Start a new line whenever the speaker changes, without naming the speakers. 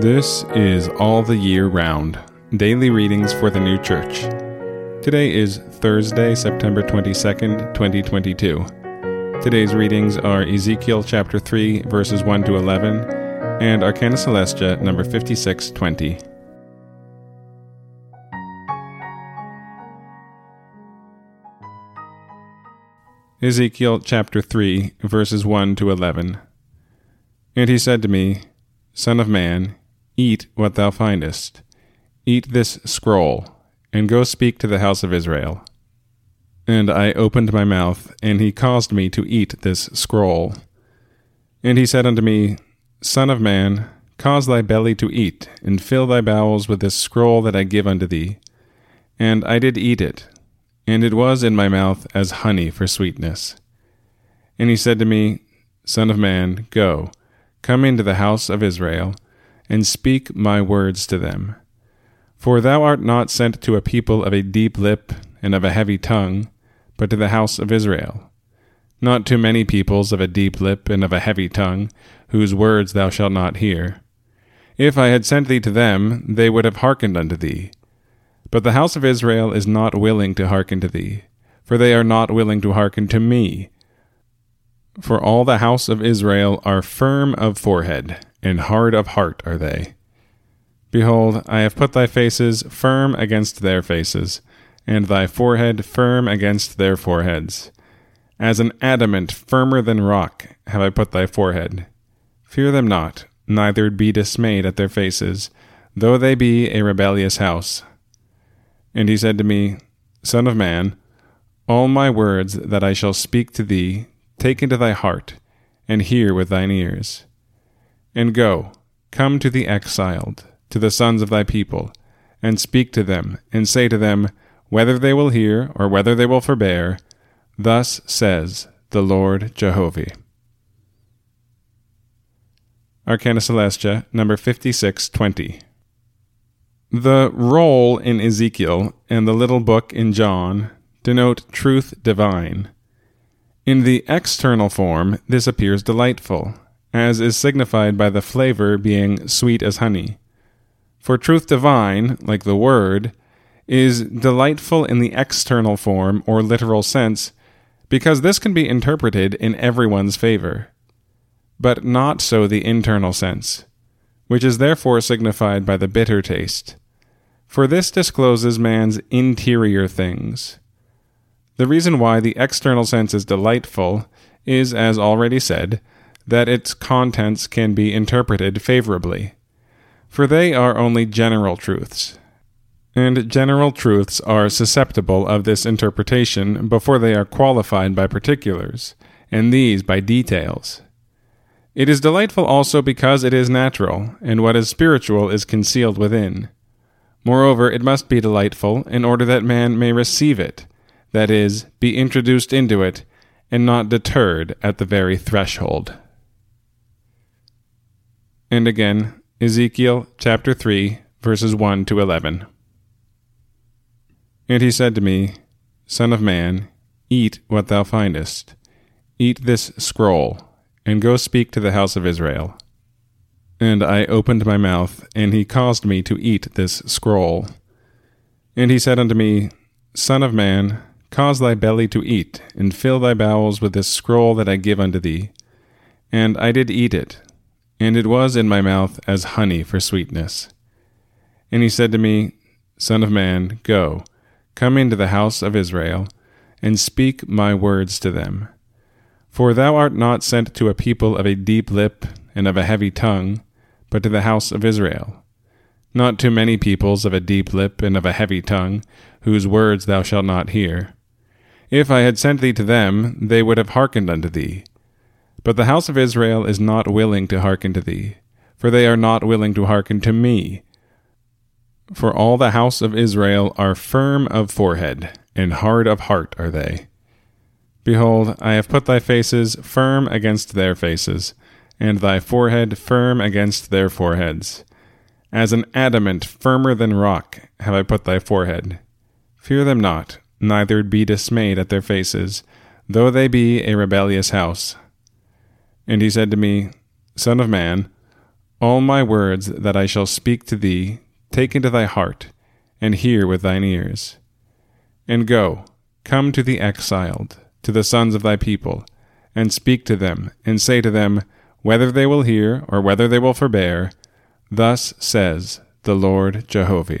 This is All the Year Round Daily Readings for the New Church. Today is Thursday, September 22nd, 2022. Today's readings are Ezekiel chapter 3, verses 1 to 11, and Arcana Coelestia, number 5620. Ezekiel chapter 3, verses 1 to 11. And he said to me, Son of man, eat what thou findest. Eat this scroll, and go speak to the house of Israel. And I opened my mouth, and he caused me to eat this scroll. And he said unto me, Son of man, cause thy belly to eat, and fill thy bowels with this scroll that I give unto thee. And I did eat it, and it was in my mouth as honey for sweetness. And he said to me, Son of man, go Come into the house of Israel, and speak my words to them. For thou art not sent to a people of a deep lip and of a heavy tongue, but to the house of Israel. Not to many peoples of a deep lip and of a heavy tongue, whose words thou shalt not hear. If I had sent thee to them, they would have hearkened unto thee. But the house of Israel is not willing to hearken to thee, for they are not willing to hearken to me, for all the house of Israel are firm of forehead, and hard of heart are they. Behold, I have put thy faces firm against their faces, and thy forehead firm against their foreheads. As an adamant firmer than rock have I put thy forehead. Fear them not, neither be dismayed at their faces, though they be a rebellious house. And he said to me, Son of man, all my words that I shall speak to thee take into thy heart, and hear with thine ears. And go, come to the exiled, to the sons of thy people, and speak to them, and say to them, whether they will hear or whether they will forbear, thus says the Lord Jehovah. Arcana Coelestia, number 5620. The roll in Ezekiel and the little book in John denote truth divine in the external form, this appears delightful, as is signified by the flavor being sweet as honey. For truth divine, like the Word, is delightful in the external form or literal sense, because this can be interpreted in everyone's favor. But not so the internal sense, which is therefore signified by the bitter taste. For this discloses man's interior things the reason why the external sense is delightful is, as already said, that its contents can be interpreted favorably. For they are only general truths. And general truths are susceptible of this interpretation before they are qualified by particulars, and these by details. It is delightful also because it is natural, and what is spiritual is concealed within. Moreover, it must be delightful in order that man may receive it that is, be introduced into it, and not deterred at the very threshold. And again, Ezekiel chapter 3, verses 1 to 11. And he said to me, Son of man, eat what thou findest. Eat this scroll, and go speak to the house of Israel. And I opened my mouth, and he caused me to eat this scroll. And he said unto me, Son of man, Cause thy belly to eat, and fill thy bowels with this scroll that I give unto thee. And I did eat it, and it was in my mouth as honey for sweetness. And he said to me, Son of man, go, come into the house of Israel, and speak my words to them. For thou art not sent to a people of a deep lip and of a heavy tongue, but to the house of Israel. Not to many peoples of a deep lip and of a heavy tongue, whose words thou shalt not hear. If I had sent thee to them, they would have hearkened unto thee. But the house of Israel is not willing to hearken to thee, for they are not willing to hearken to me. For all the house of Israel are firm of forehead, and hard of heart are they. Behold, I have put thy faces firm against their faces, and thy forehead firm against their foreheads. As an adamant firmer than rock have I put thy forehead. Fear them not, neither be dismayed at their faces, though they be a rebellious house. And he said to me, Son of man, All my words that I shall speak to thee, take into thy heart, and hear with thine ears. And go, come to the exiled, to the sons of thy people, and speak to them, and say to them, whether they will hear or whether they will forbear, thus says the Lord Jehovah.